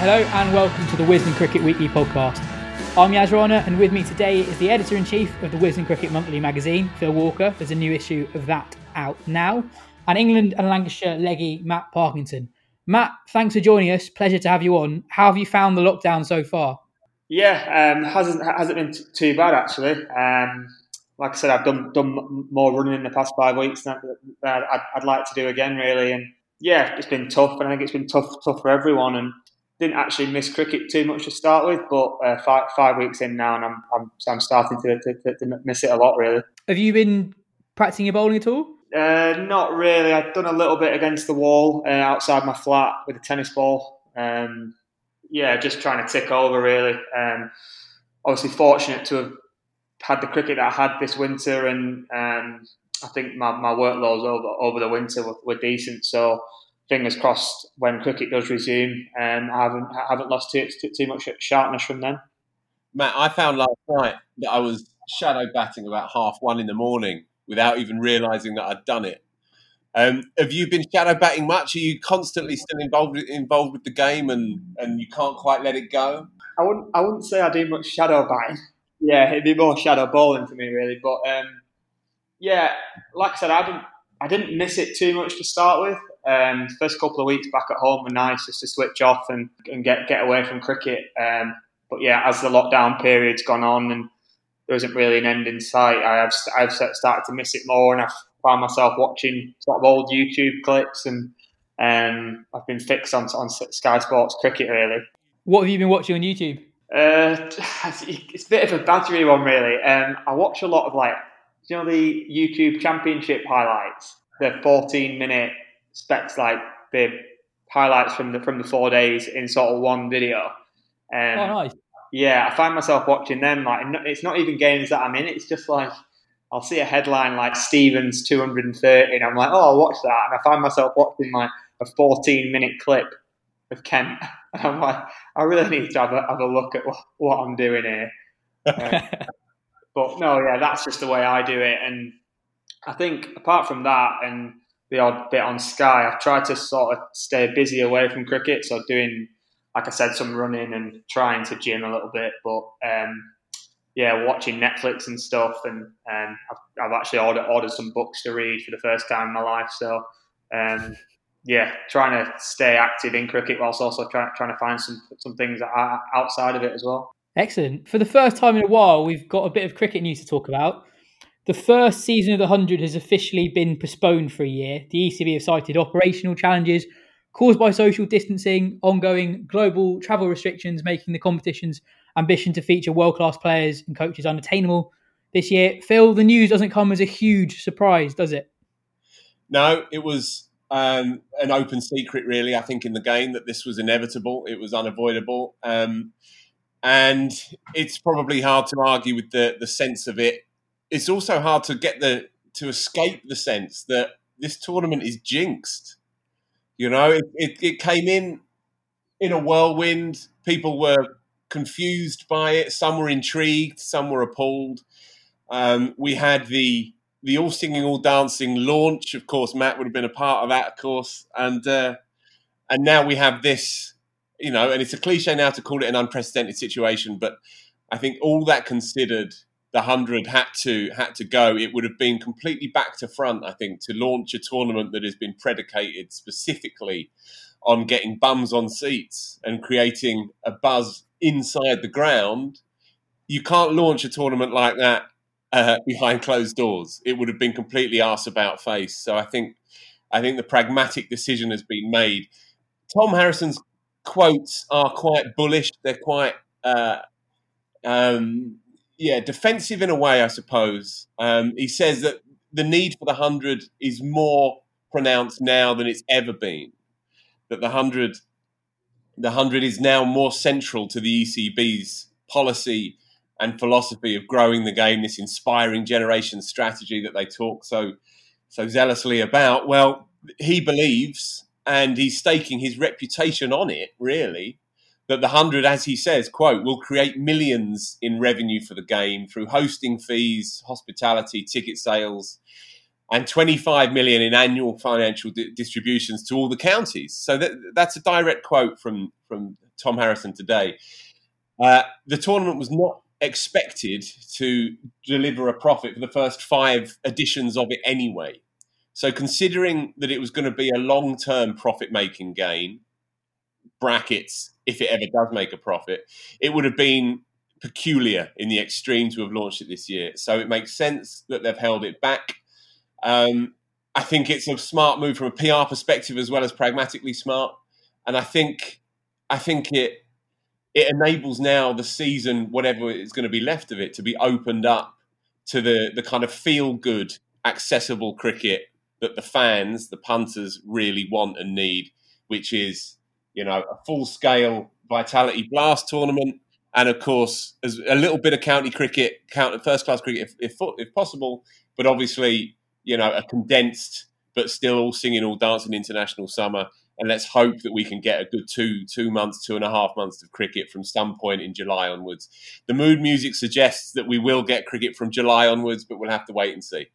Hello and welcome to the Wisden Cricket Weekly podcast. I'm Yaz Rana and with me today is the editor in chief of the Wisden Cricket Monthly magazine, Phil Walker. There's a new issue of that out now. And England and Lancashire leggy Matt Parkinson. Matt, thanks for joining us. Pleasure to have you on. How have you found the lockdown so far? Yeah, um, hasn't hasn't been t- too bad actually. Um, like I said, I've done done more running in the past five weeks than I'd, I'd like to do again, really. And yeah, it's been tough, and I think it's been tough tough for everyone. And didn't actually miss cricket too much to start with, but uh, five, five weeks in now, and I'm I'm, I'm starting to, to, to miss it a lot, really. Have you been practicing your bowling at all? Uh, not really. I've done a little bit against the wall uh, outside my flat with a tennis ball. Um, yeah, just trying to tick over really. Um, obviously, fortunate to have had the cricket that I had this winter, and um, I think my, my workloads over over the winter were, were decent. So fingers crossed when cricket does resume. Um, I haven't I haven't lost too, too, much sharpness from then. Matt, I found last night that I was shadow batting about half one in the morning without even realising that I'd done it. Um, have you been shadow batting much? Are you constantly still involved involved with the game and, and you can't quite let it go? I wouldn't I wouldn't say I do much shadow batting. Yeah, it'd be more shadow bowling for me really. But um, yeah, like I said, I didn't I didn't miss it too much to start with. Um, first couple of weeks back at home were nice just to switch off and, and get get away from cricket. Um, but yeah, as the lockdown period's gone on and there isn't really an end in sight, I have I've started to miss it more, and I've found myself watching sort of old YouTube clips, and um, I've been fixed on on Sky Sports cricket really. What have you been watching on YouTube? Uh, it's a bit of a battery one really. Um, I watch a lot of like you know the YouTube Championship highlights, the 14 minute specs like the highlights from the from the four days in sort of one video. Um, oh, nice. Yeah, I find myself watching them. Like, it's not even games that I'm in. It's just like I'll see a headline like Stevens 230, and I'm like, oh, I'll watch that. And I find myself watching like a 14 minute clip of Kent, and I'm like, I really need to have a, have a look at what, what I'm doing here. Um, but no, yeah, that's just the way I do it. And I think apart from that, and the odd bit on Sky, I've tried to sort of stay busy away from cricket. So doing, like I said, some running and trying to gym a little bit. But um, yeah, watching Netflix and stuff. And um, I've, I've, actually ordered, ordered some books to read for the first time in my life. So um, yeah, trying to stay active in cricket whilst also trying trying to find some some things outside of it as well. Excellent. For the first time in a while, we've got a bit of cricket news to talk about. The first season of the 100 has officially been postponed for a year. The ECB have cited operational challenges caused by social distancing, ongoing global travel restrictions, making the competition's ambition to feature world class players and coaches unattainable this year. Phil, the news doesn't come as a huge surprise, does it? No, it was um, an open secret, really, I think, in the game that this was inevitable, it was unavoidable. Um, and it's probably hard to argue with the, the sense of it it's also hard to get the to escape the sense that this tournament is jinxed. You know, it, it, it came in in a whirlwind. People were confused by it. Some were intrigued. Some were appalled. Um, we had the the all singing, all dancing launch. Of course, Matt would have been a part of that, of course, and uh, and now we have this you know, and it's a cliche now to call it an unprecedented situation, but I think all that considered, the hundred had to had to go. It would have been completely back to front, I think, to launch a tournament that has been predicated specifically on getting bums on seats and creating a buzz inside the ground. You can't launch a tournament like that uh, behind closed doors. It would have been completely arse about face. So I think I think the pragmatic decision has been made. Tom Harrison's quotes are quite bullish. They're quite uh, um, yeah defensive in a way, I suppose. Um, he says that the need for the hundred is more pronounced now than it's ever been. That the hundred the hundred is now more central to the ECB's policy and philosophy of growing the game, this inspiring generation strategy that they talk so so zealously about. Well, he believes, and he's staking his reputation on it, really, that the hundred, as he says, quote, will create millions in revenue for the game through hosting fees, hospitality, ticket sales, and 25 million in annual financial di- distributions to all the counties. So that, that's a direct quote from from Tom Harrison today. Uh, the tournament was not expected to deliver a profit for the first five editions of it anyway. So, considering that it was going to be a long term profit making game, brackets, if it ever does make a profit, it would have been peculiar in the extreme to have launched it this year. So, it makes sense that they've held it back. Um, I think it's a smart move from a PR perspective as well as pragmatically smart. And I think, I think it it enables now the season, whatever is going to be left of it, to be opened up to the the kind of feel good, accessible cricket that the fans, the punters, really want and need, which is you know a full scale Vitality Blast tournament, and of course as a little bit of county cricket, county first class cricket if, if if possible, but obviously you know a condensed but still all singing, all dancing international summer and let's hope that we can get a good two two months, two and a half months of cricket from some point in July onwards. The mood music suggests that we will get cricket from July onwards, but we'll have to wait and see.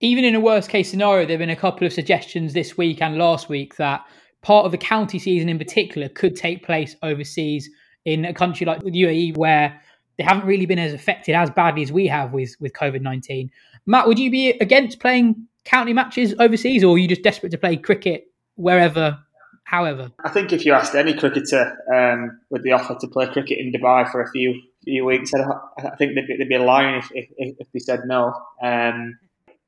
Even in a worst case scenario, there have been a couple of suggestions this week and last week that part of the county season in particular could take place overseas in a country like the UAE where they haven't really been as affected as badly as we have with, with COVID 19. Matt, would you be against playing county matches overseas or are you just desperate to play cricket wherever, however. I think if you asked any cricketer um, with the offer to play cricket in Dubai for a few few weeks, I think they'd be, they'd be lying if, if, if, they said no. Um,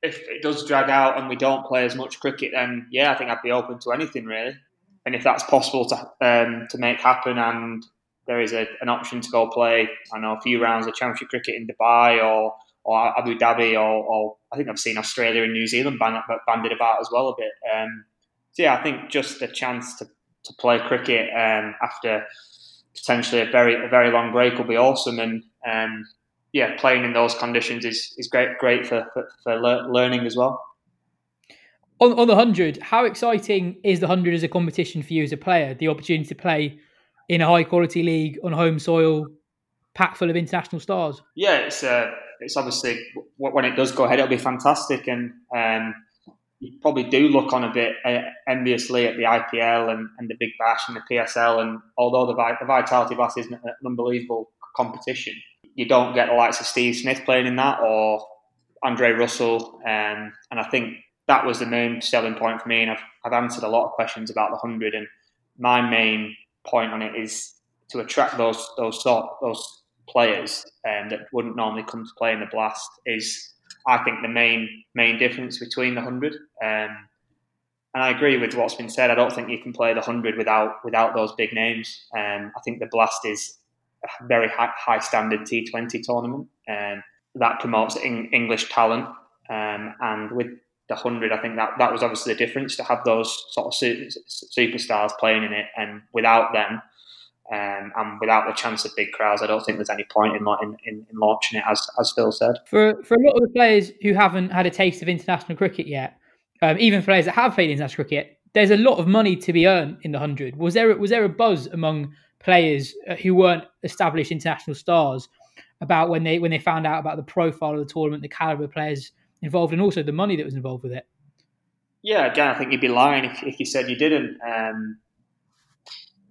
if it does drag out and we don't play as much cricket, then yeah, I think I'd be open to anything really. And if that's possible to um, to make happen, and there is a, an option to go play, I know a few rounds of Championship cricket in Dubai or or Abu Dhabi, or, or I think I've seen Australia and New Zealand banded about as well a bit. Um, so yeah, I think just the chance to, to play cricket um, after potentially a very a very long break will be awesome. And um, yeah, playing in those conditions is, is great great for, for, for learning as well. On, on the hundred, how exciting is the hundred as a competition for you as a player? The opportunity to play in a high quality league on home soil, packed full of international stars. Yeah, it's uh, it's obviously when it does go ahead, it'll be fantastic, and um, you probably do look on a bit uh, enviously at the IPL and, and the Big Bash and the PSL. And although the, the Vitality Blast is an unbelievable competition, you don't get the likes of Steve Smith playing in that or Andre Russell. Um, and I think that was the main selling point for me. And I've, I've answered a lot of questions about the 100. And my main point on it is to attract those those sort those players um, that wouldn't normally come to play in the Blast is I think the main main difference between the hundred. Um, and I agree with what's been said. I don't think you can play the hundred without without those big names. Um, I think the Blast is very high, high standard T Twenty tournament, and um, that promotes English talent. Um, and with the hundred, I think that that was obviously the difference to have those sort of superstars playing in it, and without them, um, and without the chance of big crowds, I don't think there's any point in, in, in, in, launching it, as, as Phil said. For, for a lot of the players who haven't had a taste of international cricket yet, um, even players that have played international cricket, there's a lot of money to be earned in the 100. Was there, was there a buzz among players uh, who weren't established international stars about when they, when they found out about the profile of the tournament, the calibre of players involved, and also the money that was involved with it? Yeah, again, I think you'd be lying if, if you said you didn't. Um,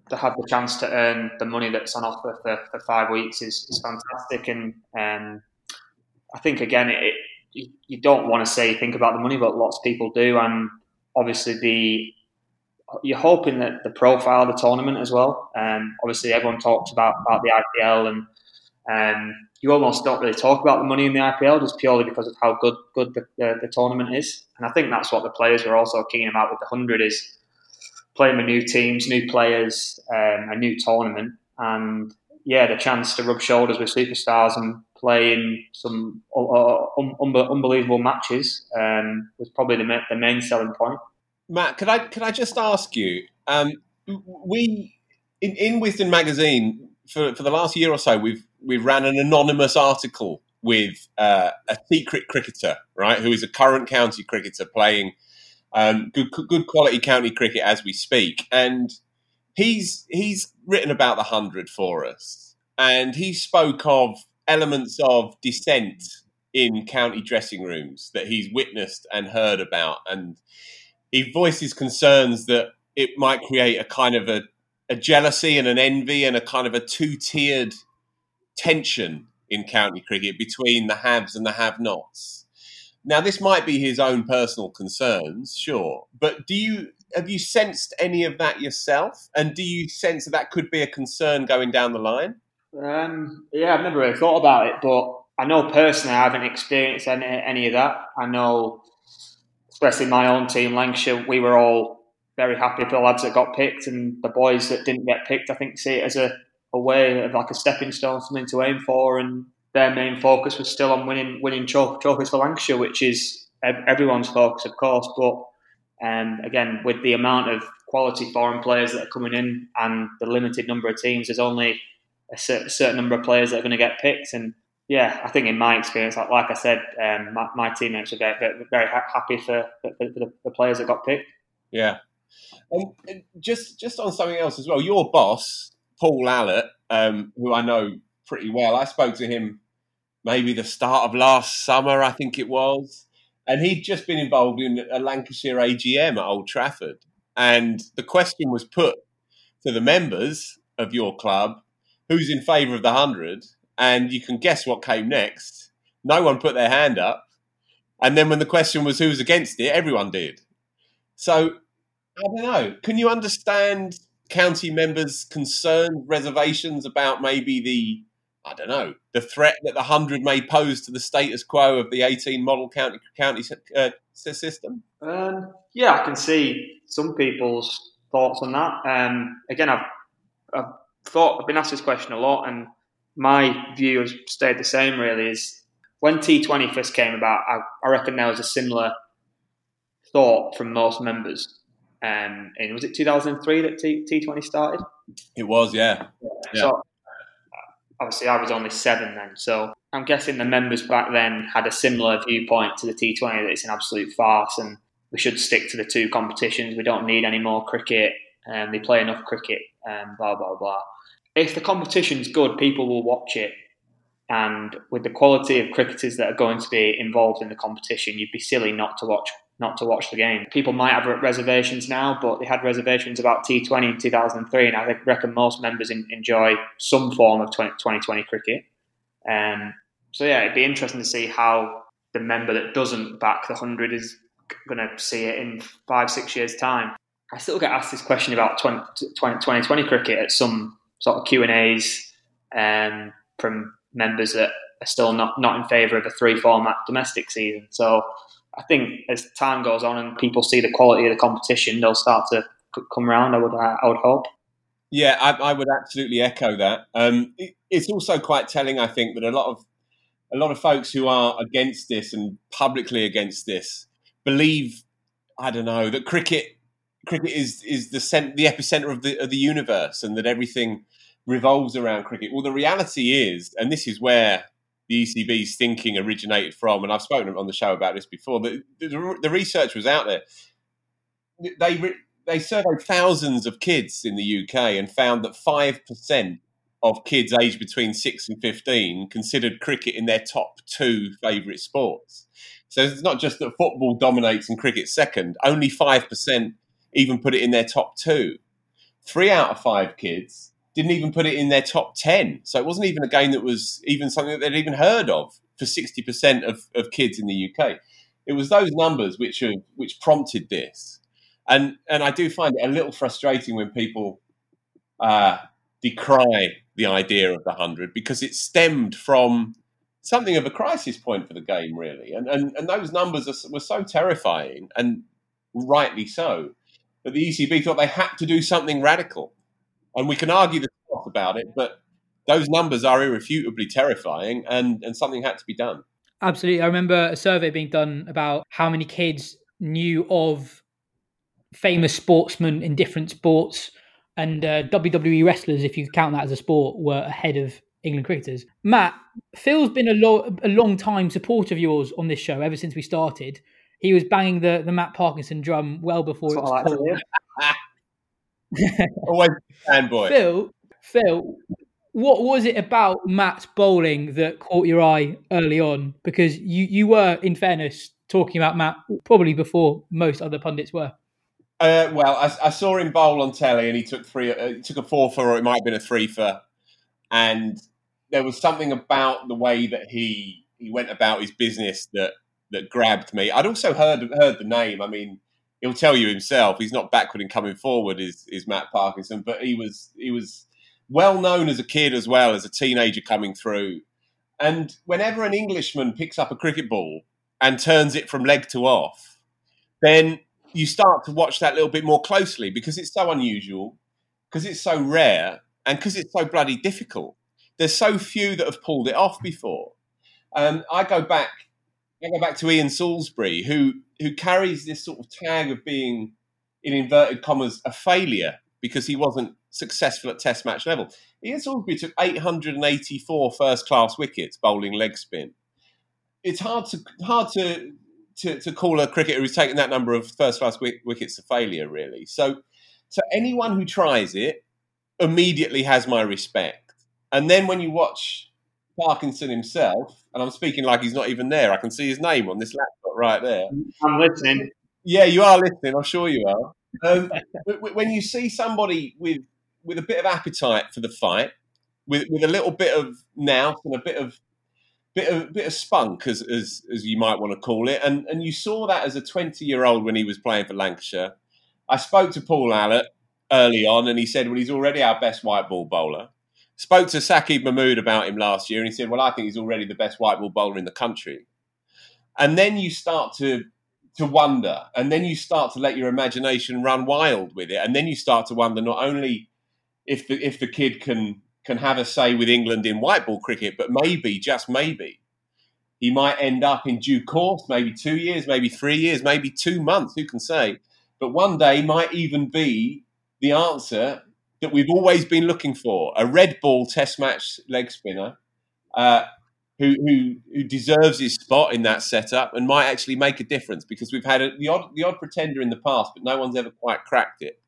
to have the chance to earn the money that's on offer for, for five weeks is, is fantastic. And um, I think again, it, you don't want to say think about the money, but lots of people do. And obviously, the you're hoping that the profile of the tournament as well. Um, obviously, everyone talks about about the IPL, and um, you almost don't really talk about the money in the IPL just purely because of how good good the, the, the tournament is. And I think that's what the players were also keen about with the hundred is playing with new teams, new players, um, a new tournament, and yeah, the chance to rub shoulders with superstars and play in some uh, un- unbelievable matches um, was probably the, the main selling point. Matt, could I could I just ask you? Um, we in, in Wisden magazine for, for the last year or so, we've we've ran an anonymous article with uh, a secret cricketer, right, who is a current county cricketer playing um, good good quality county cricket as we speak, and he's he's written about the hundred for us, and he spoke of elements of dissent in county dressing rooms that he's witnessed and heard about, and he voices concerns that it might create a kind of a, a jealousy and an envy and a kind of a two tiered tension in county cricket between the haves and the have nots. Now, this might be his own personal concerns, sure, but do you have you sensed any of that yourself? And do you sense that that could be a concern going down the line? Um, yeah, I've never really thought about it, but I know personally I haven't experienced any, any of that. I know, especially my own team, Lancashire, we were all very happy for the lads that got picked, and the boys that didn't get picked, I think, see it as a, a way of like a stepping stone, something to aim for, and their main focus was still on winning winning trophies for Lancashire, which is everyone's focus, of course. But um, again, with the amount of quality foreign players that are coming in and the limited number of teams, there's only a certain number of players that are going to get picked. And yeah, I think in my experience, like, like I said, um, my, my, teammates were very, very, happy for, for, for the, players that got picked. Yeah. And just just on something else as well, your boss, Paul Allott, um, who I know pretty well. I spoke to him maybe the start of last summer, I think it was. And he'd just been involved in a Lancashire AGM at Old Trafford. And the question was put to the members of your club who's in favour of the 100? And you can guess what came next. No one put their hand up. And then when the question was who's against it, everyone did. So I don't know. Can you understand county members' concerns, reservations about maybe the I don't know, the threat that the 100 may pose to the status quo of the 18 model county, county uh, system? Um, yeah, I can see some people's thoughts on that. Um, again, I've, I've thought, I've been asked this question a lot, and my view has stayed the same really. Is when T20 first came about, I, I reckon there was a similar thought from most members. Um, and was it 2003 that T, T20 started? It was, yeah. yeah. So obviously I was only seven then, so I'm guessing the members back then had a similar viewpoint to the T20 that it's an absolute farce and we should stick to the two competitions. We don't need any more cricket, and um, they play enough cricket, and um, blah blah blah. If the competition's good, people will watch it, and with the quality of cricketers that are going to be involved in the competition, you'd be silly not to watch not to watch the game. People might have reservations now, but they had reservations about T20 in 2003, and I reckon most members in, enjoy some form of 20, 2020 cricket. Um, so yeah, it'd be interesting to see how the member that doesn't back the 100 is going to see it in five, six years' time. I still get asked this question about 20, 2020 cricket at some sort of Q&As um, from members that are still not, not in favour of a three format domestic season. So I think as time goes on and people see the quality of the competition, they'll start to come around. I would, I would hope. Yeah, I, I would absolutely echo that. Um, it, it's also quite telling, I think, that a lot of a lot of folks who are against this and publicly against this believe, I don't know, that cricket cricket is is the cent- the epicenter of the of the universe, and that everything revolves around cricket. Well, the reality is, and this is where the ECB's thinking originated from, and I've spoken on the show about this before. The, the, the research was out there. They they surveyed thousands of kids in the UK and found that five percent of kids aged between six and fifteen considered cricket in their top two favourite sports. So it's not just that football dominates and cricket second. Only five percent even put it in their top two. three out of five kids didn't even put it in their top 10. So it wasn't even a game that was even something that they'd even heard of for 60% of, of kids in the UK. It was those numbers which are, which prompted this. And, and I do find it a little frustrating when people uh, decry the idea of the 100 because it stemmed from something of a crisis point for the game, really. And, and, and those numbers are, were so terrifying, and rightly so, that the ECB thought they had to do something radical. And we can argue the stuff about it, but those numbers are irrefutably terrifying, and, and something had to be done. Absolutely. I remember a survey being done about how many kids knew of famous sportsmen in different sports and uh, WWE wrestlers, if you count that as a sport, were ahead of England cricketers. Matt, Phil's been a, lo- a long time supporter of yours on this show ever since we started. He was banging the, the Matt Parkinson drum well before That's it was like to cool. Always fanboy. Phil, Phil, what was it about Matt's bowling that caught your eye early on? Because you, you were, in fairness, talking about Matt probably before most other pundits were. Uh, well, I, I, saw him bowl on telly, and he took three. Uh, he took a four for, or it might have been a three for, and there was something about the way that he he went about his business that that grabbed me. I'd also heard heard the name. I mean, he'll tell you himself. He's not backward in coming forward. Is is Matt Parkinson? But he was he was well known as a kid as well as a teenager coming through. And whenever an Englishman picks up a cricket ball and turns it from leg to off, then you start to watch that a little bit more closely because it's so unusual, because it's so rare, and because it's so bloody difficult. There's so few that have pulled it off before. Um, I go back, I go back to Ian Salisbury, who who carries this sort of tag of being, in inverted commas, a failure because he wasn't successful at Test match level. Ian Salisbury took 884 first class wickets bowling leg spin. It's hard to hard to to, to call a cricketer who's taken that number of first class wickets a failure, really. So, so anyone who tries it immediately has my respect. And then when you watch Parkinson himself, and I'm speaking like he's not even there, I can see his name on this laptop right there. I'm listening. Yeah, you are listening. I'm sure you are. Um, when you see somebody with with a bit of appetite for the fight, with with a little bit of nous and a bit of bit of bit of spunk, as, as as you might want to call it, and and you saw that as a 20 year old when he was playing for Lancashire. I spoke to Paul Allott early on, and he said, "Well, he's already our best white ball bowler." Spoke to Saqib Mahmood about him last year, and he said, "Well, I think he's already the best white ball bowler in the country." And then you start to to wonder, and then you start to let your imagination run wild with it, and then you start to wonder not only if the if the kid can can have a say with England in white ball cricket, but maybe, just maybe, he might end up in due course, maybe two years, maybe three years, maybe two months, who can say? But one day might even be the answer that we've always been looking for a red ball test match leg spinner uh, who, who, who, deserves his spot in that setup and might actually make a difference because we've had a, the, odd, the odd pretender in the past, but no one's ever quite cracked it.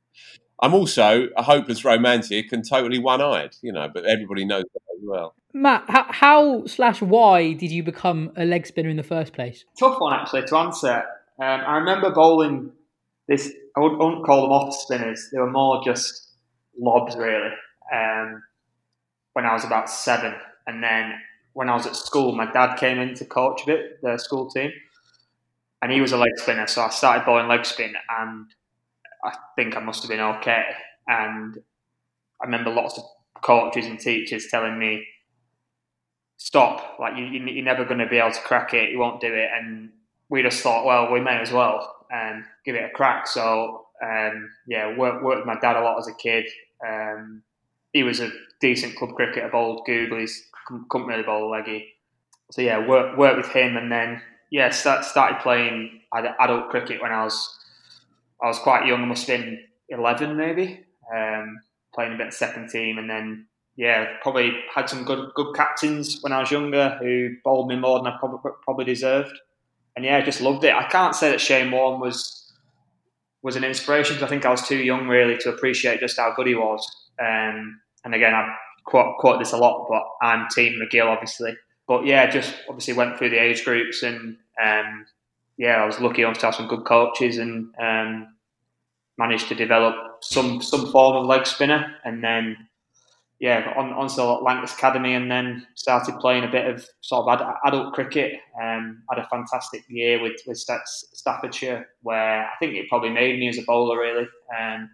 I'm also a hopeless romantic and totally one-eyed, you know, but everybody knows that as well. Matt, how, how slash why did you become a leg spinner in the first place? Tough one actually to answer. Um, I remember bowling this. I wouldn't, I wouldn't, call them off spinners. They were more just lobs, really. Um, when I was about seven, and then when I was at school, my dad came in to coach a bit the school team, and he was a leg spinner. So I started bowling leg spin, and I think I must have been okay. And I remember lots of coaches and teachers telling me, "Stop! Like you, you're never going to be able to crack it. You won't do it." And we just thought, well, we may as well um, give it a crack. So um, yeah, worked, worked with my dad a lot as a kid. Um, he was a decent club cricketer, bowled googlies, couldn't really bowl leggy. So yeah, worked worked with him, and then yeah, start, started playing adult cricket when I was I was quite young. I must have been eleven, maybe, um, playing a bit of second team, and then yeah, probably had some good good captains when I was younger who bowled me more than I probably probably deserved. And yeah, I just loved it. I can't say that Shane Warne was was an inspiration because I think I was too young really to appreciate just how good he was. Um, and again, I quote, quote this a lot, but I'm Team MacGill, obviously. But yeah, just obviously went through the age groups and um, yeah, I was lucky enough to have some good coaches and um, managed to develop some some form of leg spinner, and then yeah, on on to Lancs Academy, and then started playing a bit of sort of ad, adult cricket. Um, had a fantastic year with with Staffordshire, where I think it probably made me as a bowler really. Um,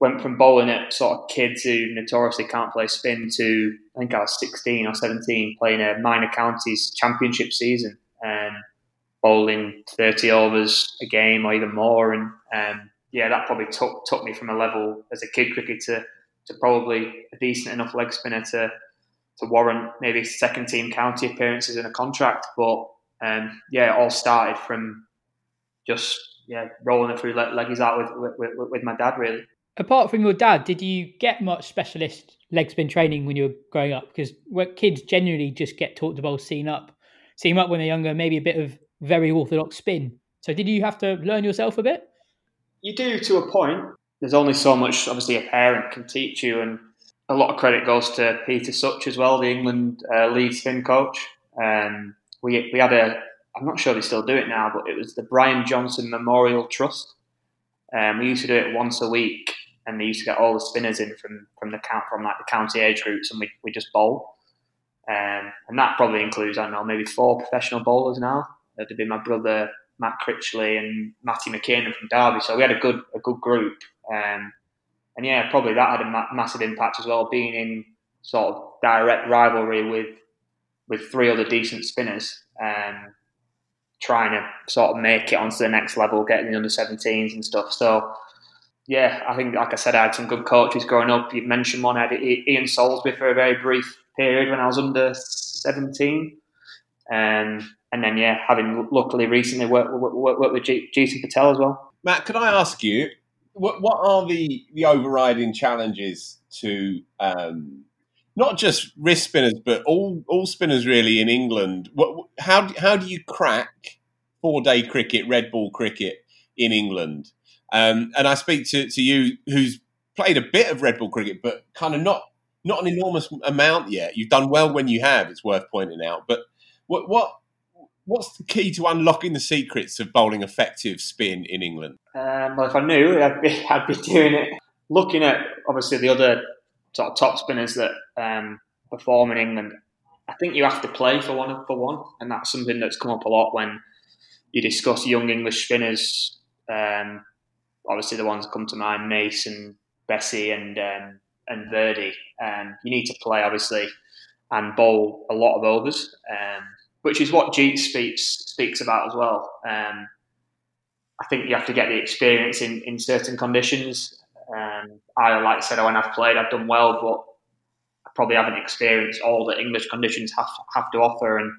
went from bowling at sort of kids who notoriously can't play spin to I think I was 16 or 17 playing a minor counties championship season and bowling 30 overs a game or even more and um, yeah that probably took took me from a level as a kid cricketer to probably a decent enough leg spinner to to warrant maybe second team county appearances in a contract but um, yeah it all started from just yeah rolling it through leggies out with, with, with my dad really apart from your dad, did you get much specialist leg spin training when you were growing up? Because kids generally just get taught to bowl seam up, seam up when they're younger, maybe a bit of very orthodox spin. So did you have to learn yourself a bit? You do to a point. There's only so much, obviously, a parent can teach you, and a lot of credit goes to Peter Such as well, the England uh, lead spin coach. Um, we we had a, I'm not sure they still do it now, but it was the Brian Johnston Memorial Trust. Um, we used to do it once a week, and they used to get all the spinners in from from the count from like the county age groups, and we we just bowl. Um, and that probably includes I don't know maybe four professional bowlers now. That'd be my brother Matt Critchley and Mattie McKiernan from Derby. So we had a good a good group. Um, and yeah, probably that had a ma- massive impact as well, being in sort of direct rivalry with with three other decent spinners, um, trying to sort of make it onto the next level, getting the under 17s and stuff. So yeah, I think, like I said, I had some good coaches growing up. You mentioned one. I had Ian Salisbury for a very brief period when I was under 17. Um, and then, yeah, having luckily recently worked, worked, worked with Jeetan Patel as well. Matt, could I ask you, what, what are the, the overriding challenges to um, not just wrist spinners, but all, all spinners really in England? What, how, how do you crack four day cricket, red ball cricket in England? Um, and I speak to, to you, who's played a bit of red ball cricket, but kind of not not an enormous amount yet. You've done well when you have. It's worth pointing out. But what what what's the key to unlocking the secrets of bowling effective spin in England? Um, well, if I knew, I'd be I'd be doing it. Looking at obviously the other sort of top spinners that um, perform in England, I think you have to play for one for one, and that's something that's come up a lot when you discuss young English spinners. Um, obviously the ones that come to mind, Mason, Bessey, and um, and Virdi. Um, you need to play obviously and bowl a lot of overs, um, which is what Jeet speaks speaks about as well. Um, I think you have to get the experience in, in certain conditions. Um, I, like I said, when I've played, I've done well, but I probably haven't experienced all that English conditions have have to offer. And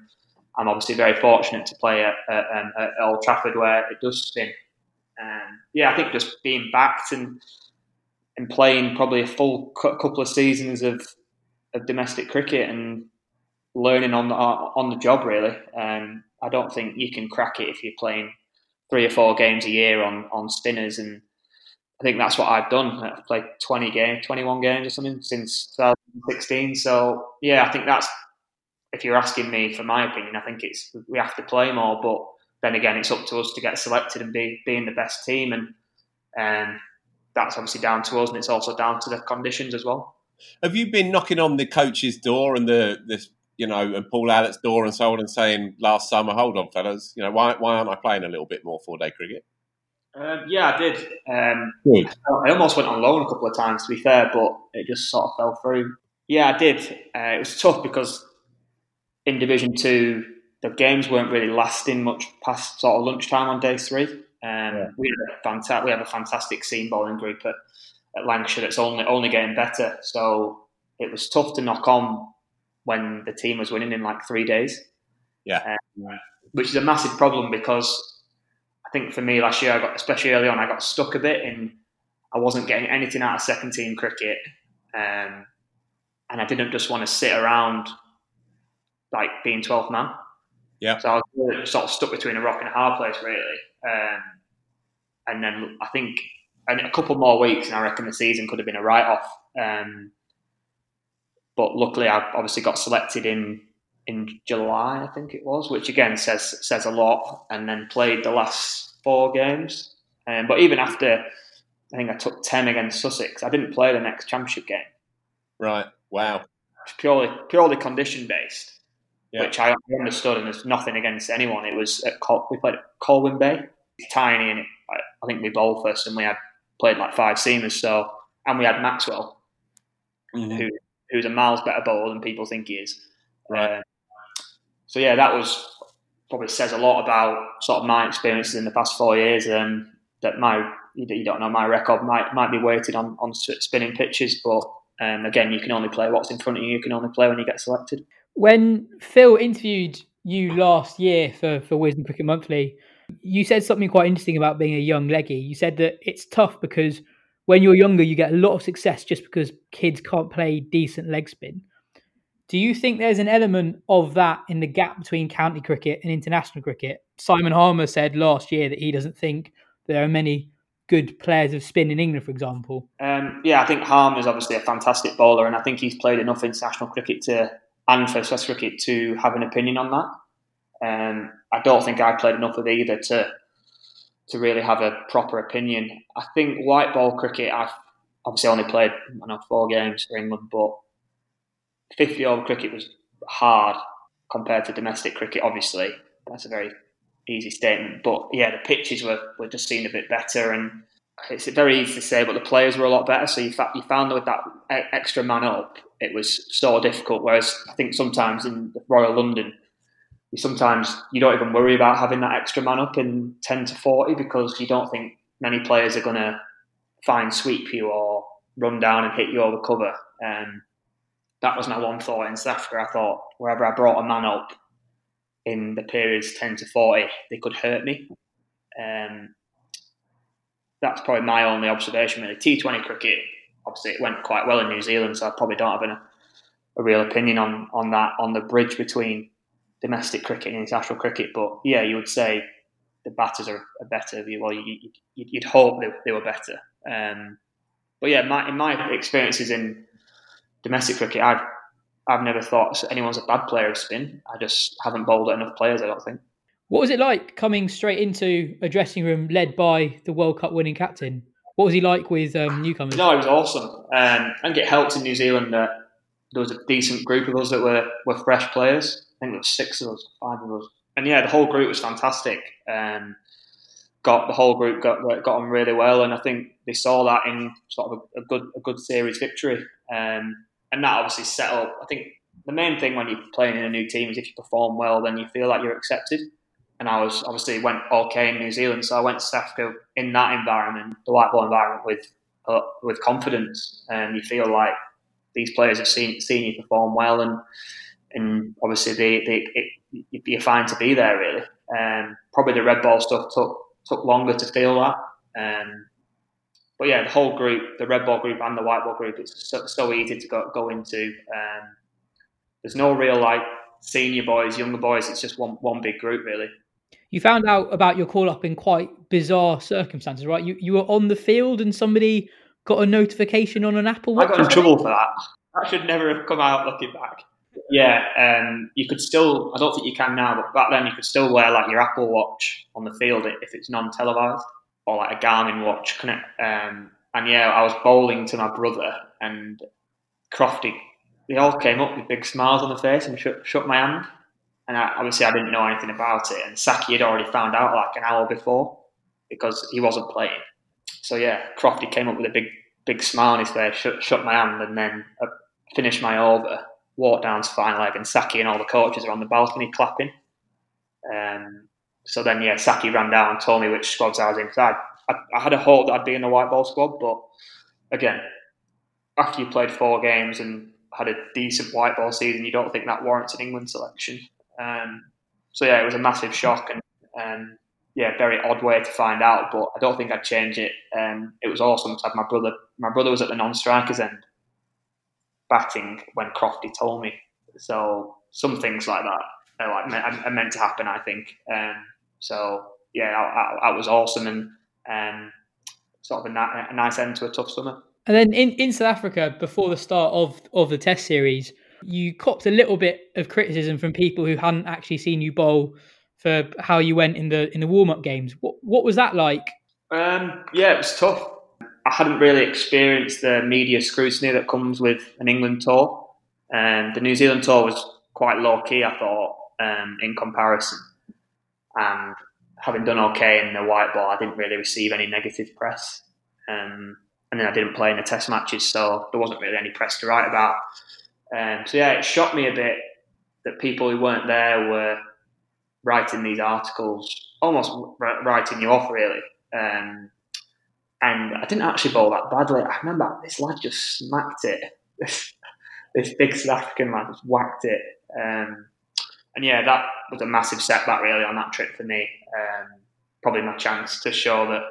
I'm obviously very fortunate to play at, at, um, at Old Trafford where it does spin. Um, yeah, I think just being backed and and playing probably a full couple of seasons of of domestic cricket and learning on the on the job really. Um, I don't think you can crack it if you're playing three or four games a year on on spinners, and I think that's what I've done. I've played twenty games, twenty one games or something since 2016. So yeah, I think that's if you're asking me for my opinion, I think it's we have to play more, but then again, it's up to us to get selected and be being the best team, and um, that's obviously down to us, and it's also down to the conditions as well. Have you been knocking on the coach's door and the this you know and Paul Allott's door and so on and saying last summer, hold on, fellas, you know why why aren't I playing a little bit more four day cricket? Um, yeah, I did. Um. I almost went on loan a couple of times, to be fair, but it just sort of fell through. Yeah, I did. Uh, it was tough because in Division Two, the games weren't really lasting much past sort of lunchtime on day three. Um, yeah. We had a fantastic, we have a fantastic seam bowling group at, at Lancashire that's only only getting better. So it was tough to knock on when the team was winning in like three days. Yeah, um, which is a massive problem because I think for me last year, I got especially early on, I got stuck a bit and I wasn't getting anything out of second team cricket, um, and I didn't just want to sit around like being 12th man. Yeah. So I was sort of stuck between a rock and a hard place, really. Um, and then I think a couple more weeks, and I reckon the season could have been a write off. Um, but luckily, I obviously got selected in in July, I think it was, which again says says a lot. And then played the last four games. Um, but even after I think I took ten against Sussex. I didn't play the next championship game. Right. Wow. It's purely purely condition based, Yeah. which I understood, and there's nothing against anyone. It was at Col- we played at Colwyn Bay. It's tiny, and it, I, I think we bowled first, and we had played like five seamers. So, and we had Maxwell, Mhm. who who's a miles better bowler than people think he is. Right. Uh, so yeah, that was probably says a lot about sort of my experiences in the past four years. Um, that my you, don't know my record might might be weighted on on spinning pitches, but um, again, you can only play what's in front of you. You can only play when you get selected. When Phil interviewed you last year for, for Wisden Cricket Monthly, you said something quite interesting about being a young leggy. You said that it's tough because when you're younger, you get a lot of success just because kids can't play decent leg spin. Do you think there's an element of that in the gap between county cricket and international cricket? Simon Harmer said last year that he doesn't think there are many good players of spin in England, for example. Um, yeah, I think Harm is obviously a fantastic bowler, and I think he's played enough international cricket to and first class cricket to have an opinion on that. Um, I don't think I played enough of either to to really have a proper opinion. I think white ball cricket, I've obviously only played I know four games for England, but fifty over cricket was hard compared to domestic cricket. Obviously, that's a very easy statement, but yeah, the pitches were, were just seen a bit better and it's very easy to say, but the players were a lot better. So you, fa- you found that with that extra man up, it was so difficult. Whereas I think sometimes in Royal London, you sometimes you don't even worry about having that extra man up in ten to forty because you don't think many players are going to fine sweep you or run down and hit you over cover. Um, that was my one thought in South Africa. I thought wherever I brought a man up in the periods ten to forty, they could hurt me. Um, that's probably my only observation really. T20 cricket, obviously it went quite well in New Zealand, so I probably don't have an, a real opinion on, on that, on the bridge between domestic cricket and international cricket. But yeah, you would say the batters are, are better. Well, you, you, you'd hope they, they were better. Um, but yeah, my, in my experiences in domestic cricket, I've, I've never thought anyone's a bad player of spin. I just haven't bowled at enough players, I don't think. What was it like coming straight into a dressing room led by the World Cup winning captain? What was he like with um, newcomers? No, it was awesome. Um, I think it helped in New Zealand that there was a decent group of us that were, were fresh players. Think there six of us, five of us, and yeah, the whole group was fantastic. Um, got the whole group got got on really well, and I think they saw that in sort of a, a good a good series victory, um, and that obviously set up. I think the main thing when you're playing in a new team is if you perform well, then you feel like you're accepted and I was obviously went okay in New Zealand, so I went to South Africa in that environment, the white ball environment, with uh, with confidence, and you feel like these players have seen seen you perform well, and and obviously they, they it, you're fine to be there really. Um, probably the red ball stuff took took longer to feel that, um, but yeah, the whole group, the red ball group and the white ball group, it's so, so easy to go go into. Um, there's no real like senior boys, younger boys. It's just one one big group really. You found out about your call up in quite bizarre circumstances, right? You you were on the field and somebody got a notification on an Apple Watch. I got in trouble for that. That should never have come out looking back. Yeah, um, you could still. I don't think you can now, but back then you could still wear like your Apple Watch on the field if it's non-televised, or like a Garmin watch. Connect. Um, and yeah, I was bowling to my brother and Crofty. They all came up with big smiles on their face and shook, shook my hand. And I, obviously, I didn't know anything about it. And Saki had already found out like an hour before because he wasn't playing. So yeah, Crofty came up with a big, big smile on his face, shook, shook my hand, and then uh, finished my over. Walked down to final leg, and Saki and all the coaches are on the balcony clapping. Um, so then, yeah, Saki ran down and told me which squads I was in. I, I, I had a hope that I'd be in the white ball squad, but again, after you played four games and had a decent white ball season, you don't think that warrants an England selection. Um, so yeah, it was a massive shock and um, yeah, very odd way to find out. But I don't think I'd change it. Um, it was awesome to have my brother. My brother was at the non-strikers end, batting when Crofty told me. So some things like that are like are meant to happen. I think. Um, so yeah, that was awesome and um, sort of a, a nice end to a tough summer. And then in, in South Africa, before the start of, of the Test series, you copped a little bit of criticism from people who hadn't actually seen you bowl for how you went in the in the warm up games. What what was that like? Um, yeah, it was tough. I hadn't really experienced the media scrutiny that comes with an England tour. And um, the New Zealand tour was quite low key, I thought, um, in comparison. And having done okay in the white ball, I didn't really receive any negative press. Um, and then I didn't play in the test matches, so there wasn't really any press to write about. Um, so yeah, it shocked me a bit that people who weren't there were writing these articles, almost writing you off, really. Um, and I didn't actually bowl that badly. I remember this lad just smacked it. This, this big South African lad just whacked it. Um, and yeah, that was a massive setback really on that trip for me. Um, probably my chance to show that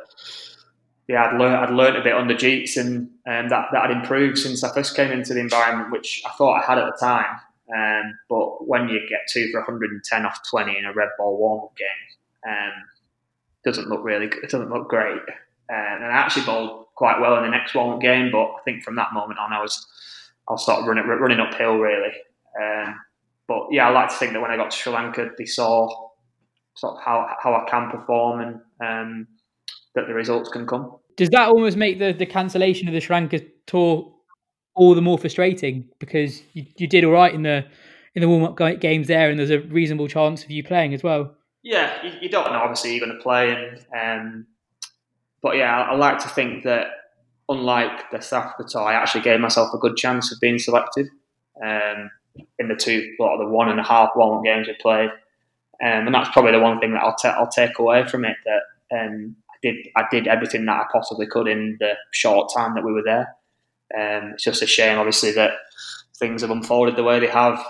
yeah, I'd learned I'd learned a bit under Jeets and um, that that had improved since I first came into the environment, which I thought I had at the time. Um, but when you get two for 110 off 20 in a red ball warm up game, um, doesn't look really it doesn't look great. Uh, and I actually bowled quite well in the next up game, but I think from that moment on, I was I was sort of running running uphill really. Um, but yeah, I like to think that when I got to Sri Lanka, they saw sort of how how I can perform and um, that the results can come. Does that almost make the, the cancellation of the Sri Lanka tour all the more frustrating because you, you did all right in the in the warm up games there, and there's a reasonable chance of you playing as well. Yeah, you, you don't know. Obviously, you're going to play, and um, but yeah, I, I, like to think that unlike the South Africa tour, I actually gave myself a good chance of being selected um, in the two, lot the one and a half up games we played, um, and that's probably the one thing that I'll, ta- I'll take away from it that um, did I did everything that I possibly could in the short time that we were there. Um, it's just a shame, obviously, that things have unfolded the way they have,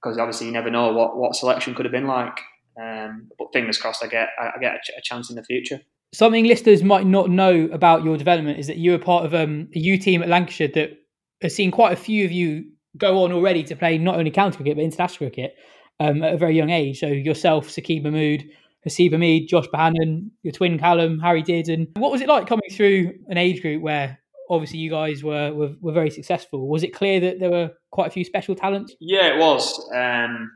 because obviously you never know what, what selection could have been like. Um, but fingers crossed, I get I get a, ch- a, chance in the future. Something listeners might not know about your development is that you were part of um, a U team at Lancashire that has seen quite a few of you go on already to play not only county cricket but international cricket um, at a very young age. So yourself, Saqib Mahmood, Haseeb Hameed, Josh Bohannon, your twin Callum, Harry. And what was it like coming through an age group where obviously you guys were, were, were very successful? Was it clear that there were quite a few special talents? Yeah, it was. Um,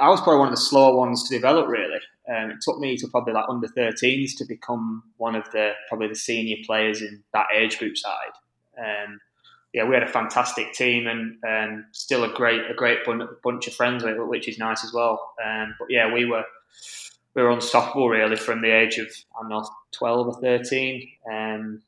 I was probably one of the slower ones to develop, really. Um, it took me to probably like under 13s to become one of the probably the senior players in that age group side. Um, yeah, we had a fantastic team and um, still a great a great bunch of friends, which is nice as well. Um, but yeah, we were we were unstoppable really from the age of I don't know twelve or thirteen. Um,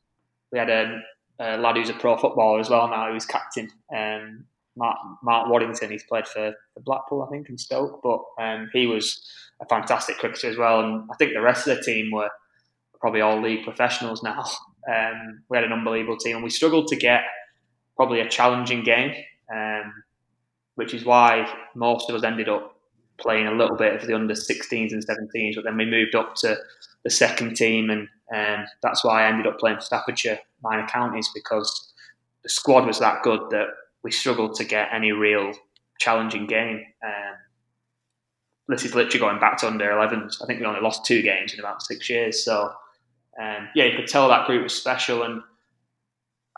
we had a, a, lad who's a pro footballer as well now, who's captain. Um, Mark, Mark Waddington, he's played for, Blackpool, I think, and Stoke, but um, he was a fantastic cricketer as well. And I think the rest of the team were probably all league professionals now. Um, we had an unbelievable team, and we struggled to get probably a challenging game, um, which is why most of us ended up playing a little bit of the under 16s and 17s, but then we moved up to the second team, and um, that's why I ended up playing for Staffordshire minor counties because the squad was that good that we struggled to get any real challenging game. Um, this is literally going back to under 11s. I think we only lost two games in about six years. So, um, yeah, you could tell that group was special. And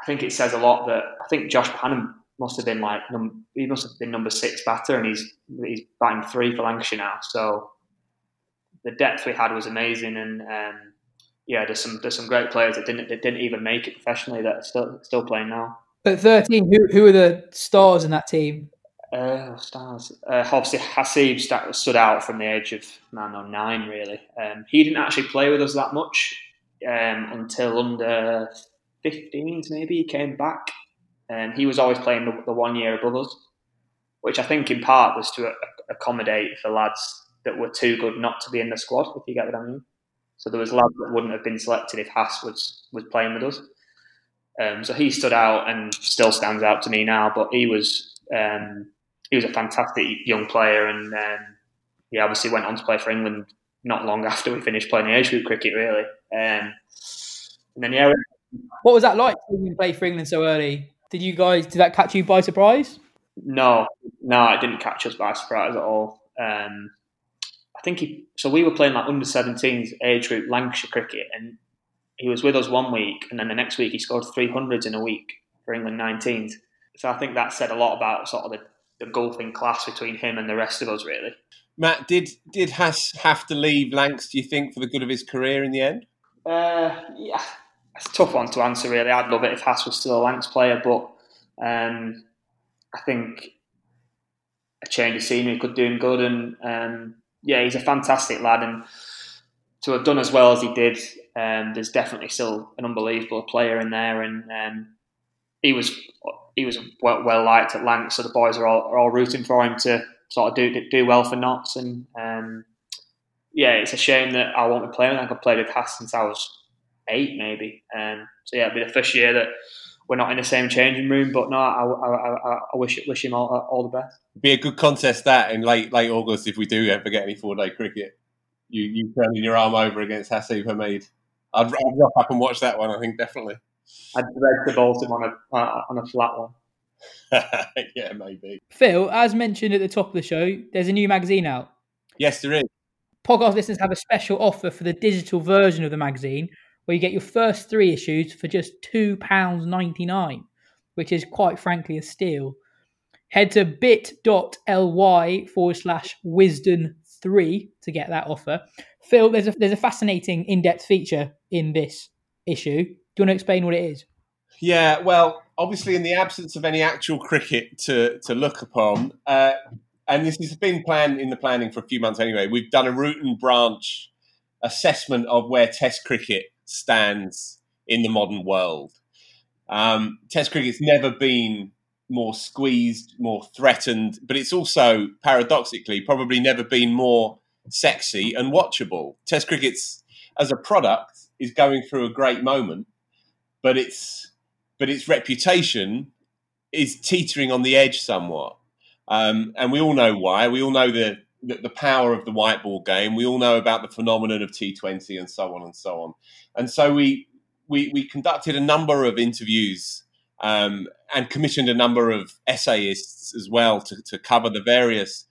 I think it says a lot that I think Josh Bohannon must have been like num- he must have been number six batter, and he's he's batting three for Lancashire now. So the depth we had was amazing, and um, yeah, there's some there's some great players that didn't that didn't even make it professionally that are still still playing now. At 13, who who are the stars in that team? Uh, stars. Uh, obviously, Haseeb stood out from the age of nine or nine. Really, um, he didn't actually play with us that much um, until under 15s. Maybe he came back and he was always playing the, the, one year above us, which I think in part was to accommodate for lads that were too good not to be in the squad, if you get what I mean. So there was lads that wouldn't have been selected if Haas was was playing with us. Um, so he stood out and still stands out to me now. But he was um, he was a fantastic young player, and um, he obviously went on to play for England not long after we finished playing the age group cricket, really. Um, and then yeah. What was that like to play for England so early? Did you guys did that catch you by surprise? No, no, it didn't catch us by surprise at all. Um, I think he. So we were playing like under 17s age group Lancashire cricket, and he was with us one week, and then the next week he scored 300s in a week for England 19s. So I think that said a lot about sort of the, the golfing class between him and the rest of us, really. Matt, did did Haas have to leave Lancs? Do you think for the good of his career in the end? Uh, yeah, it's a tough one to answer. Really, I'd love it if Haas was still a Lancs player, but um, I think a change of scenery could do him good. And um, yeah, he's a fantastic lad, and to have done as well as he did, um, there's definitely still an unbelievable player in there, and um, he was he was well, well, liked at Lancs, so the boys are all, are all rooting for him to sort of do do well for Notts, and um, yeah, it's a shame that I won't be playing. I have played with Haas since I was eight, maybe. Um, so yeah, it'll be the first year that we're not in the same changing room. But no, I, I, I, I wish wish him all, all the best. Be a good contest that in late late August if we do ever get any four day cricket. You you turning your arm over against Haseeb Hameed. I'd, I'd rock up and watch that one. I think definitely. I'd dread to bolt him on a uh, on a flat one. yeah, maybe. Phil, as mentioned at the top of the show, there's a new magazine out. Yes, there is. Podcast listeners have a special offer for the digital version of the magazine, where you get your first three issues for just £2.99, which is quite frankly a steal. Head to bit.ly forward slash wisden3 to get that offer. Phil, there's a, there's a fascinating in depth feature in this issue. Do you want to explain what it is? Yeah, well, obviously, in the absence of any actual cricket to, to look upon, uh, and this has been planned in the planning for a few months anyway, we've done a root and branch assessment of where Test cricket stands in the modern world. Um, test cricket's never been more squeezed, more threatened, but it's also paradoxically probably never been more sexy and watchable. Test cricket's as a product is going through a great moment, but its but its reputation is teetering on the edge somewhat. Um, and we all know why. We all know the, the, the power of the white ball game. We all know about the phenomenon of T20 and so on and so on. And so we we, we conducted a number of interviews um, and commissioned a number of essayists as well to, to cover the various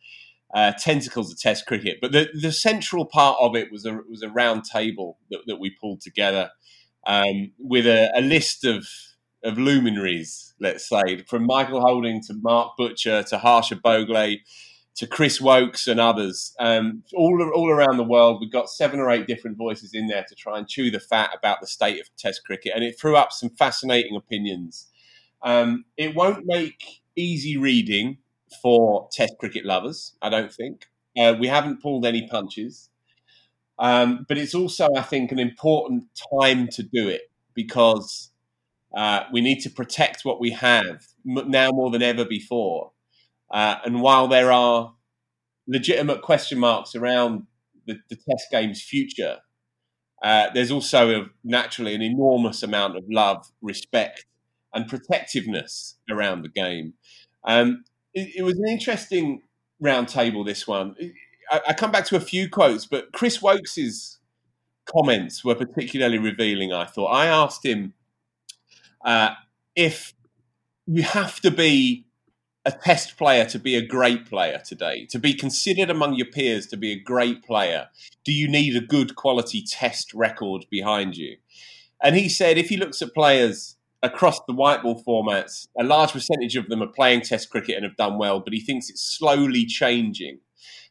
uh, tentacles of Test cricket. But the, the central part of it was a was a round table that, that we pulled together um, with a, a, list of of luminaries, let's say, from Michael Holding to Mark Butcher to Harsha Bhogle to Chris Woakes and others, um, all all around the world. We've got seven or eight different voices in there to try and chew the fat about the state of Test cricket, and it threw up some fascinating opinions. Um, it won't make easy reading for Test cricket lovers, I don't think. Uh, we haven't pulled any punches, um, but it's also, I think, an important time to do it because uh, we need to protect what we have now more than ever before. Uh, and while there are legitimate question marks around the, the test game's future, uh, there's also a, naturally an enormous amount of love, respect, and protectiveness around the game. Um, it, it, was an interesting roundtable. This one, I, I, come back to a few quotes, but Chris Woakes's comments were particularly revealing. I thought I asked him uh, if you have to be a test player to be a great player today, to be considered among your peers to be a great player, do you need a good quality test record behind you? And he said if he looks at players across the white ball formats, a large percentage of them are playing test cricket and have done well, but he thinks it's slowly changing.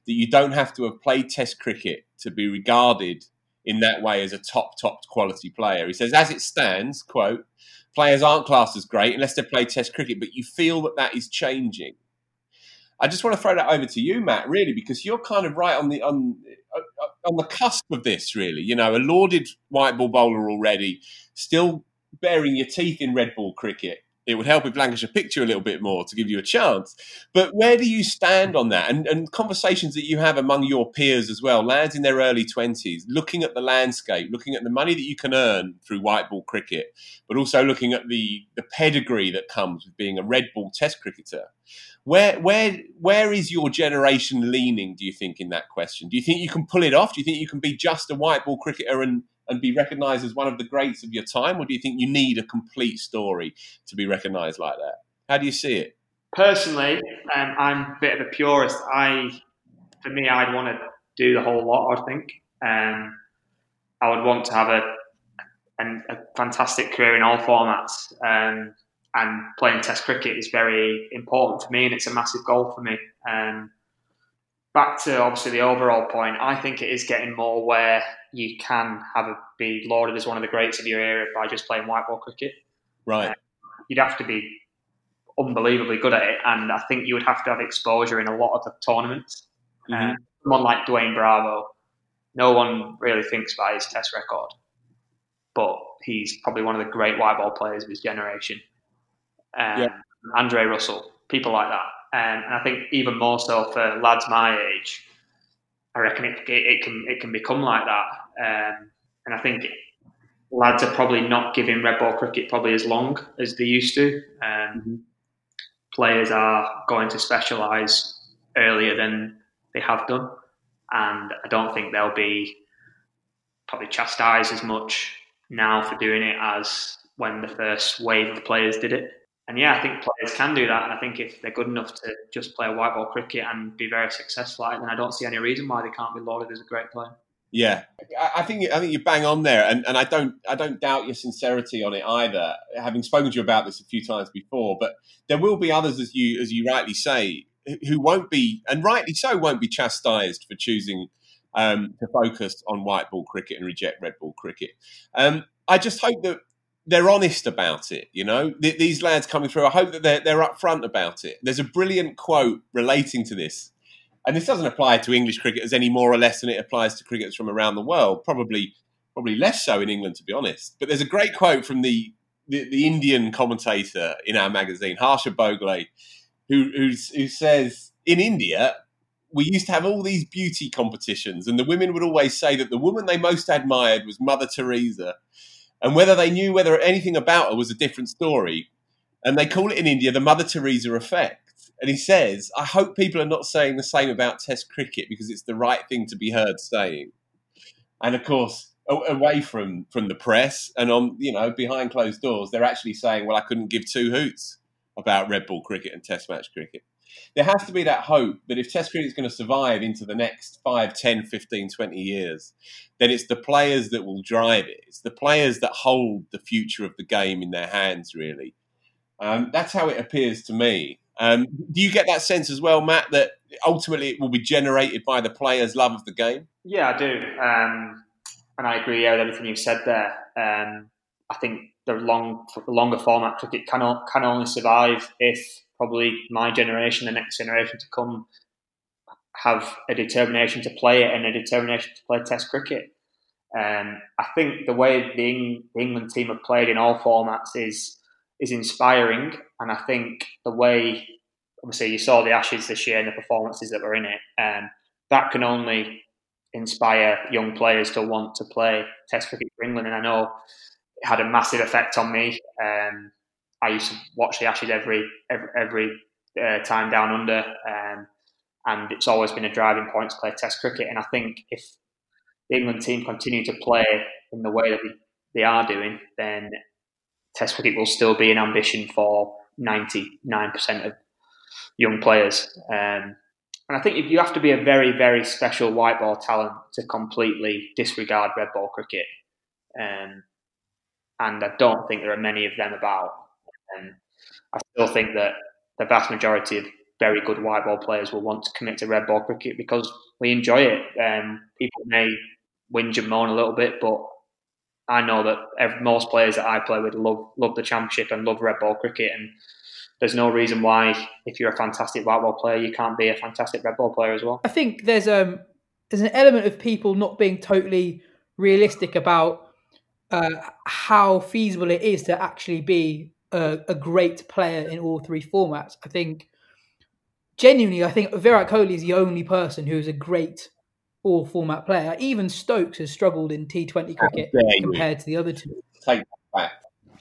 That you don't have to have played test cricket to be regarded in that way as a top, top quality player. He says, as it stands, quote, players aren't classed as great unless they play Test cricket, but you feel that that is changing. I just want to throw that over to you, Matt, really, because you're kind of right on the on uh, on the cusp of this. Really, you know, a lauded white ball bowler already, still baring your teeth in red ball cricket it would help if Lancashire picked you a little bit more to give you a chance. But where do you stand on that? And, and conversations that you have among your peers as well, lads in their early 20s, looking at the landscape, looking at the money that you can earn through white ball cricket, but also looking at the, the pedigree that comes with being a red ball test cricketer. Where, where, where is your generation leaning, do you think, in that question? Do you think you can pull it off? Do you think you can be just a white ball cricketer and and be recognised as one of the greats of your time, or do you think you need a complete story to be recognised like that? How do you see it? Personally, um, I'm a bit of a purist. I, for me, I'd want to do the whole lot. I think um, I would want to have a, a, a fantastic career in all formats. Um, and playing Test cricket is very important to me, and it's a massive goal for me. Um, back to obviously the overall point, I think it is getting more where you can have a, be lauded as one of the greats of your era by just playing white ball cricket. Right. You'd have to be unbelievably good at it, and I think you would have to have exposure in a lot of the tournaments. Mhm. Uh, someone like Dwayne Bravo, no one really thinks about his Test record, but he's probably one of the great white ball players of his generation. Um, Yeah. Andre Russell, people like that, um, and I think even more so for lads my age, I reckon it, it, it can it can become like that, um, and I think lads are probably not giving red ball cricket probably as long as they used to. Um, Players are going to specialise earlier than they have done, and I don't think they'll be probably chastised as much now for doing it as when the first wave of players did it. And yeah, I think players can do that, and I think if they're good enough to just play white ball cricket and be very successful at it, then I don't see any reason why they can't be lauded as a great player. Yeah, I think I think you bang on there, and, and I don't I don't doubt your sincerity on it either. Having spoken to you about this a few times before, but there will be others, as you as you rightly say, who- who won't be, and rightly so, won't be chastised for choosing um, to focus on white ball cricket and reject red ball cricket. Um, I just hope that they're honest about it. You know, Th- these lads coming through. I hope that they're they're upfront about it. There's a brilliant quote relating to this and this doesn't apply to English cricketers any more or less than it applies to cricketers from around the world. Probably, probably less so in England, to be honest. But there's a great quote from the the, the Indian commentator in our magazine, Harsha Bhogle, who who says in India we used to have all these beauty competitions, and the women would always say that the woman they most admired was Mother Teresa, and whether they knew whether anything about her was a different story. And they call it in India the Mother Teresa effect. And he says, I hope people are not saying the same about Test cricket because it's the right thing to be heard saying. And of course, away from, from the press and on, you know, behind closed doors, they're actually saying, well, I couldn't give two hoots about red ball cricket and Test match cricket. There has to be that hope that if Test cricket is going to survive into the next 5, 10, 15, 20 years, then it's the players that will drive it. It's the players that hold the future of the game in their hands, really. Um, that's how it appears to me. Um, do you get that sense as well, Matt, that ultimately it will be generated by the players' love of the game? Yeah, I do, um, and I agree yeah, with everything you've said there. Um, I think the long, longer format cricket can can only survive if probably my generation, the next generation to come, have a determination to play it and a determination to play Test cricket. Um, I think the way the, Eng- the England team have played in all formats is is inspiring, and I think the way obviously you saw the Ashes this year and the performances that were in it, um, that can only inspire young players to want to play Test cricket for England. And I know it had a massive effect on me. Um, I used to watch the Ashes every every, every uh, time down under, um, and it's always been a driving point to play Test cricket. And I think if the England team continue to play in the way that they are doing, then Test cricket will still be an ambition for ninety nine percent of young players. Um, and I think you have to be a very, very special white ball talent to completely disregard red ball cricket. Um, and I don't think there are many of them about. And I still think that the vast majority of very good white ball players will want to commit to red ball cricket because we enjoy it. Um, people may whinge and moan a little bit, but I know that ev most players that I play with love love the championship and love red ball cricket, and there's no reason why, if you're a fantastic white ball player, you can't be a fantastic red ball player as well. I think there's um there's an element of people not being totally realistic about uh, how feasible it is to actually be a, a great player in all three formats. I think genuinely, I think Virat Kohli is the only person who is a great all format player. Even Stokes has struggled in T20 cricket compared to the other two. Take that back.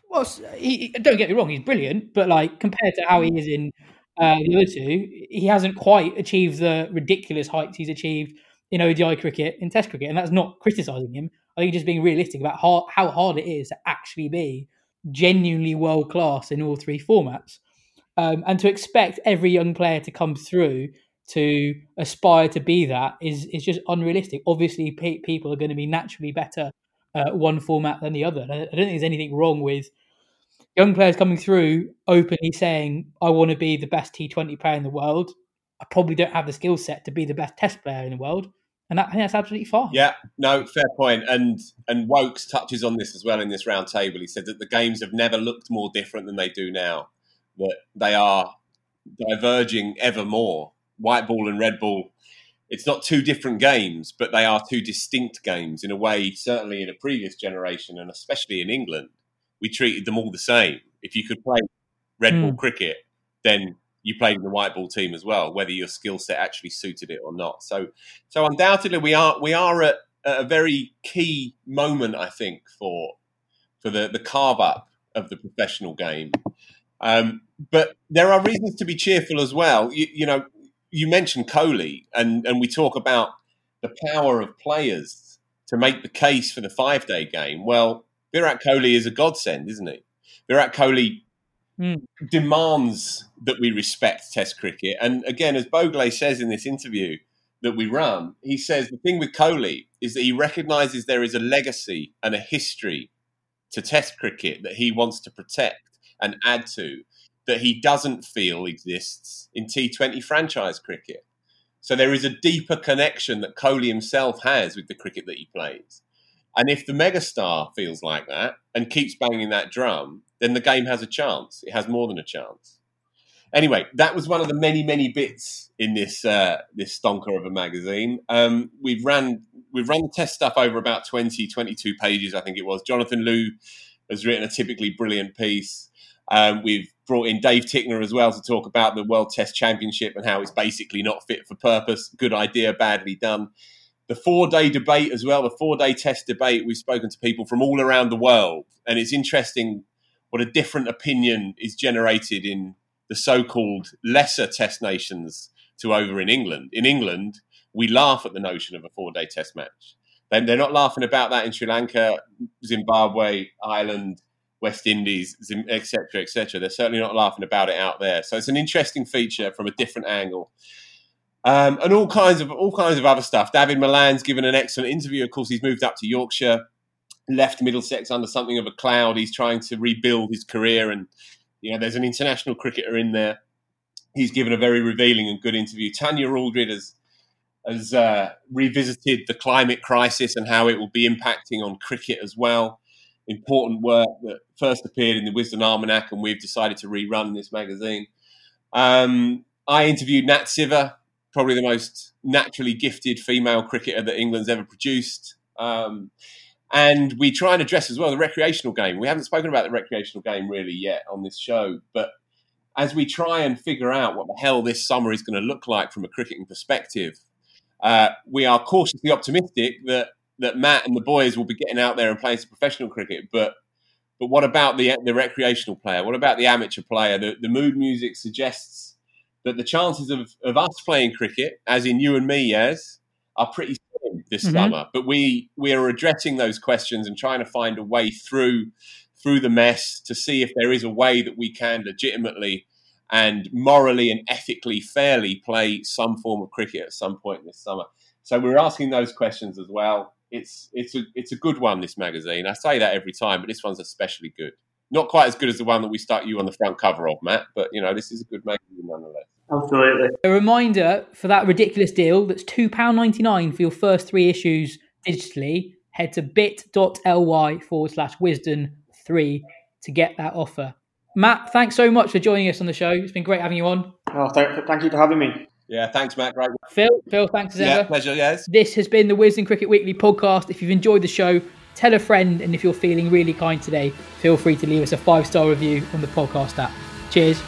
Well, he, he- don't get me wrong, he's brilliant, but like compared to how he is in uh, the other two, he hasn't quite achieved the ridiculous heights he's achieved in ODI cricket, in Test cricket, and that's not criticising him. I think just being realistic about how, how hard it is to actually be genuinely world class in all three formats, um, and to expect every young player to come through to aspire to be that is is just unrealistic. Obviously, pe- people are going to be naturally better uh, one format than the other. I I don't think there's anything wrong with young players coming through openly saying, I want to be the best T20 player in the world. I probably don't have the skill set to be the best test player in the world. And that, I think that's absolutely fine. Yeah, no, fair point. And and Woakes touches on this as well in this round table. He said that the games have never looked more different than they do now. That they are diverging ever more. White ball and red ball. It's not two different games, but they are two distinct games in a way. Certainly in a previous generation, and especially in England, we treated them all the same. If you could play red ball Hmm. cricket, then you played in the white ball team as well, whether your skill set actually suited it or not. So, so undoubtedly, we are we are at, at a very key moment, I think, for for the the carve up of the professional game. Um, but there are reasons to be cheerful as well. You, you know, you mentioned Kohli, and and we talk about the power of players to make the case for the five day game. Well, Virat Kohli is a godsend, isn't he? Virat Kohli Mm. demands that we respect Test cricket. And again, as Bhogle says in this interview that we run, he says the thing with Kohli is that he recognises there is a legacy and a history to Test cricket that he wants to protect and add to that he doesn't feel exists in T20 franchise cricket. So there is a deeper connection that Kohli himself has with the cricket that he plays. And if the megastar feels like that and keeps banging that drum, then the game has a chance. It has more than a chance. Anyway, that was one of the many, many bits in this uh, this stonker of a magazine. Um, we've ran we've run the test stuff over about 20, 22 pages, I think it was. Jonathan Liew has written a typically brilliant piece. Um, we've brought in Dave Tickner as well to talk about the World Test Championship and how it's basically not fit for purpose. Good idea, badly done. The four day debate as well, the four day test debate, we've spoken to people from all around the world. And it's interesting what a different opinion is generated in the so called lesser test nations to over in England. In England, we laugh at the notion of a four day test match. They- They're not laughing about that in Sri Lanka, Zimbabwe, Ireland, West Indies, etc., et cetera, et cetera. They're certainly not laughing about it out there. So it's an interesting feature from a different angle. Um, and all kinds of all kinds of other stuff. Dawid Malan's given an excellent interview. Of course, he's moved up to Yorkshire, left Middlesex under something of a cloud. He's trying to rebuild his career, and you know, there's an international cricketer in there. He's given a very revealing and good interview. Tanya Aldred has has uh, revisited the climate crisis and how it will be impacting on cricket as well. Important work that first appeared in the Wisden Almanac, and we've decided to rerun this magazine. Um, I interviewed Nat Siver, probably the most naturally gifted female cricketer that England's ever produced. Um, and we try and address as well the recreational game. We haven't spoken about the recreational game really yet on this show, but as we try and figure out what the hell this summer is going to look like from a cricketing perspective, uh, we are cautiously optimistic that that Matt and the boys will be getting out there and playing some professional cricket. But but what about the the recreational player? What about the amateur player? The, the mood music suggests that the chances of, of us playing cricket, as in you and me, yes, are pretty slim this Mhm. summer. But we we are addressing those questions and trying to find a way through through the mess to see if there is a way that we can legitimately and morally and ethically fairly play some form of cricket at some point this summer. So we're asking those questions as well. It's it's a it's a good one. This magazine. I say that every time, but this one's especially good. Not quite as good as the one that we stuck you on the front cover of, Matt. But you know, this is a good magazine nonetheless. Absolutely. A reminder for that ridiculous deal that's £2.99 for your first three issues digitally. Head to bit.ly forward slash wisden three to get that offer. Matt, thanks so much for joining us on the show. It's been great having you on. Oh, thank, thank you for having me. Yeah, thanks, Matt. Great. Phil, Phil, thanks as Yeah, ever. pleasure. Yes. This has been the Wisden Cricket Weekly podcast. If you've enjoyed the show, tell a friend, and if you're feeling really kind today, feel free to leave us a five star review on the podcast app. Cheers.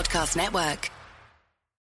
Podcast Network.